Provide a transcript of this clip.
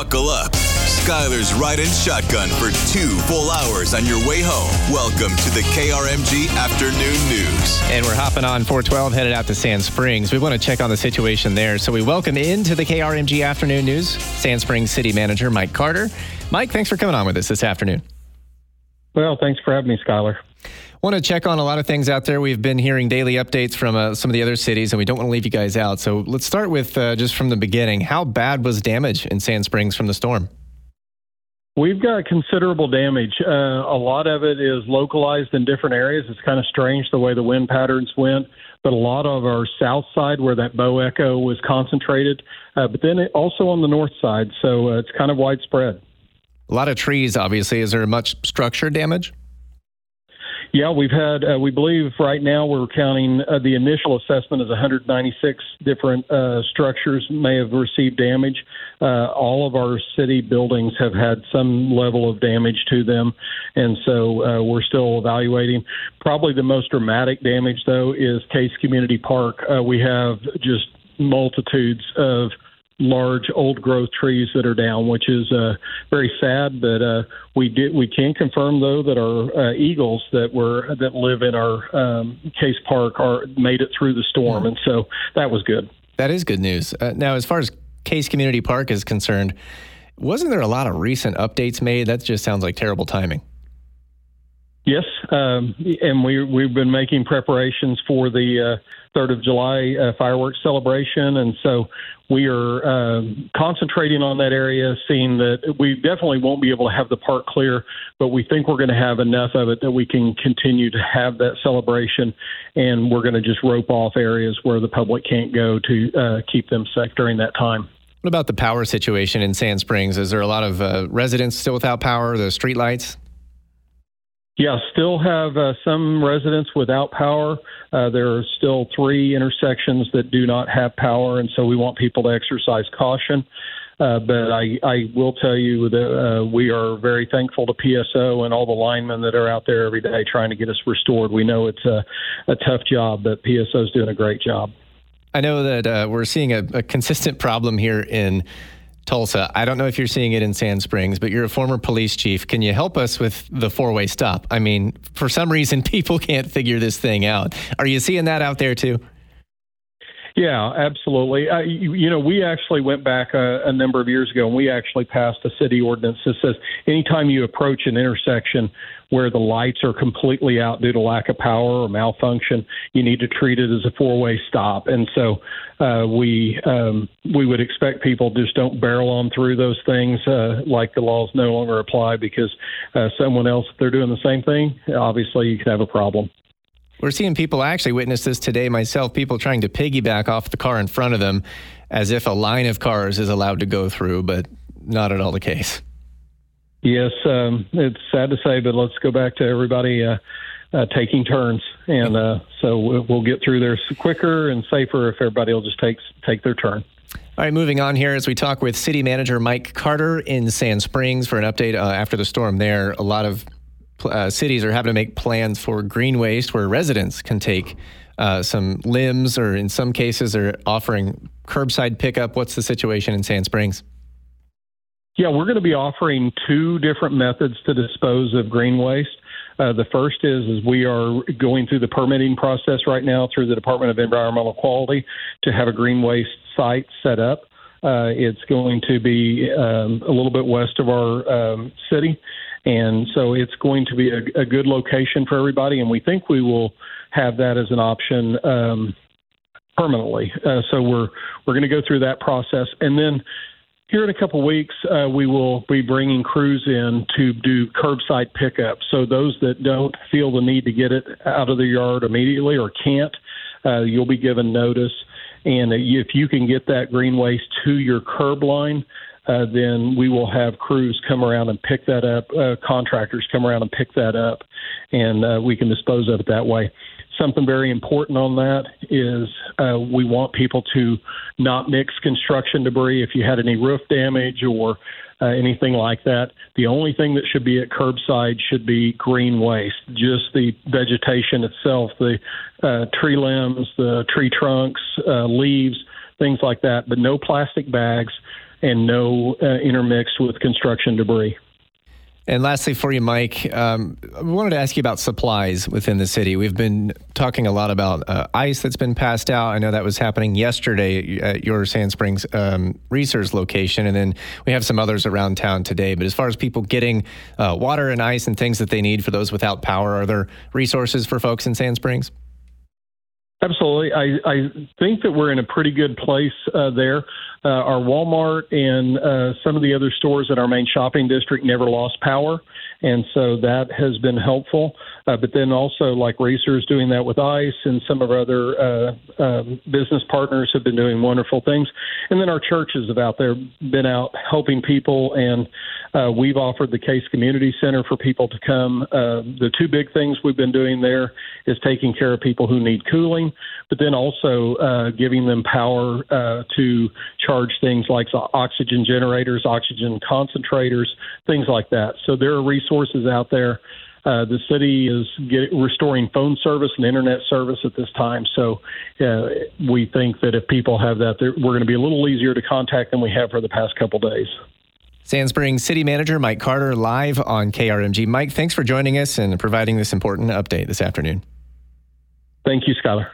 Buckle up. Skylar's riding shotgun for two full hours on your way home. Welcome to the KRMG Afternoon News. And we're hopping on 412, headed out to Sand Springs. We want to check on the situation there. So we welcome into the KRMG Afternoon News Sand Springs City Manager Mike Carter. Mike, thanks for coming on with us this afternoon. Well, thanks for having me, Skylar. Want to check on a lot of things out there. We've been hearing daily updates from uh, some of the other cities, and we don't want to leave you guys out. So let's start with uh, just from the beginning. How bad was damage in Sand Springs from the storm? We've got considerable damage. Uh, a lot of it is localized in different areas. It's kind of strange the way the wind patterns went, but a lot of our south side where that bow echo was concentrated, uh, but then also on the north side. So uh, it's kind of widespread. A lot of trees, obviously. Is there much structure damage? Yeah, we've had, uh, we believe right now we're counting uh, the initial assessment is 196 different uh, structures may have received damage. Uh, all of our city buildings have had some level of damage to them, and so uh, we're still evaluating. Probably the most dramatic damage, though, is Case Community Park. Uh, we have just multitudes of large old growth trees that are down, which is uh, very sad. But uh, we did we can confirm though that our uh, eagles that were that live in our um, Case Park are made it through the storm, and so that was good. That is good news. Uh, now, as far as Case Community Park is concerned, wasn't there a lot of recent updates made? That just sounds like terrible timing. Yes, um, and we we've been making preparations for the uh, Third of July uh, fireworks celebration, and so we are uh, concentrating on that area, seeing that we definitely won't be able to have the park clear, but we think we're going to have enough of it that we can continue to have that celebration, and we're going to just rope off areas where the public can't go to uh, keep them safe during that time. What about the power situation in Sand Springs? Is there a lot of uh, residents still without power? The street lights? Yeah, still have uh, some residents without power. Uh, there are still three intersections that do not have power, and so we want people to exercise caution. Uh, but I, I will tell you that uh, we are very thankful to PSO and all the linemen that are out there every day trying to get us restored. We know it's a, a tough job, but PSO is doing a great job. I know that uh, we're seeing a, a consistent problem here in Tulsa. I don't know if you're seeing it in Sand Springs, but you're a former police chief. Can you help us with the four way stop? I mean, for some reason, people can't figure this thing out. Are you seeing that out there too? Yeah, absolutely. Uh, you, you, know, we actually went back a, a, number of years ago and we actually passed a city ordinance that says anytime you approach an intersection where the lights are completely out due to lack of power or malfunction, you need to treat it as a four-way stop. And so uh, we um, we would expect people just don't barrel on through those things uh, like the laws no longer apply because uh, someone else, if they're doing the same thing, obviously you could have a problem. We're seeing people I actually witness this today myself, people trying to piggyback off the car in front of them as if a line of cars is allowed to go through, but not at all the case. Yes, um, it's sad to say, but let's go back to everybody uh, uh, taking turns, and uh, so we'll get through there quicker and safer if everybody will just take take their turn. All right, moving on here as we talk with City Manager Mike Carter in Sand Springs for an update uh, after the storm there. A lot of uh, cities are having to make plans for green waste where residents can take uh, some limbs, or in some cases, are offering curbside pickup. What's the situation in Sand Springs? Yeah, we're going to be offering two different methods to dispose of green waste. Uh, the first is is we are going through the permitting process right now through the Department of Environmental Quality to have a green waste site set up. Uh, it's going to be um, a little bit west of our um, city, and so it's going to be a, a, good location for everybody. And we think we will have that as an option um, permanently. Uh, so we're we're going to go through that process, and then here in a couple weeks, uh, we will be bringing crews in to do curbside pickup. So those that don't feel the need to get it out of the yard immediately or can't, uh, you'll be given notice. And if you can get that green waste to your curb line, uh, then we will have crews come around and pick that up, uh, contractors come around and pick that up, and uh, we can dispose of it that way. Something very important on that is uh, we want people to not mix construction debris. If you had any roof damage or uh, anything like that, the only thing that should be at curbside should be green waste, just the vegetation itself, the tree limbs, the tree trunks, leaves, things like that, but no plastic bags and no uh, intermixed with construction debris. And lastly, for you, Mike, um, I wanted to ask you about supplies within the city. We've been talking a lot about uh, ice that's been passed out. I know that was happening yesterday at your Sand Springs um, Reasor's location, and then we have some others around town today. But as far as people getting uh, water and ice and things that they need for those without power, are there resources for folks in Sand Springs? Absolutely. I, I think that we're in a pretty good place uh, there. Uh, our Walmart and uh, some of the other stores in our main shopping district never lost power, and so that has been helpful. Uh, but then also, like Reasor's doing that with ICE, and some of our other uh, um, business partners have been doing wonderful things. And then our churches have out there been out helping people, and uh, we've offered the Case Community Center for people to come. Uh, the two big things we've been doing there is taking care of people who need cooling, but then also uh, giving them power uh, to charge things like oxygen generators, oxygen concentrators, things like that. So there are resources out there. Uh, the city is get, restoring phone service and internet service at this time. So uh, we think that if people have that, we're going to be a little easier to contact than we have for the past couple days. Sand Springs City Manager Mike Carter live on KRMG. Mike, thanks for joining us and providing this important update this afternoon. Thank you, Skylar.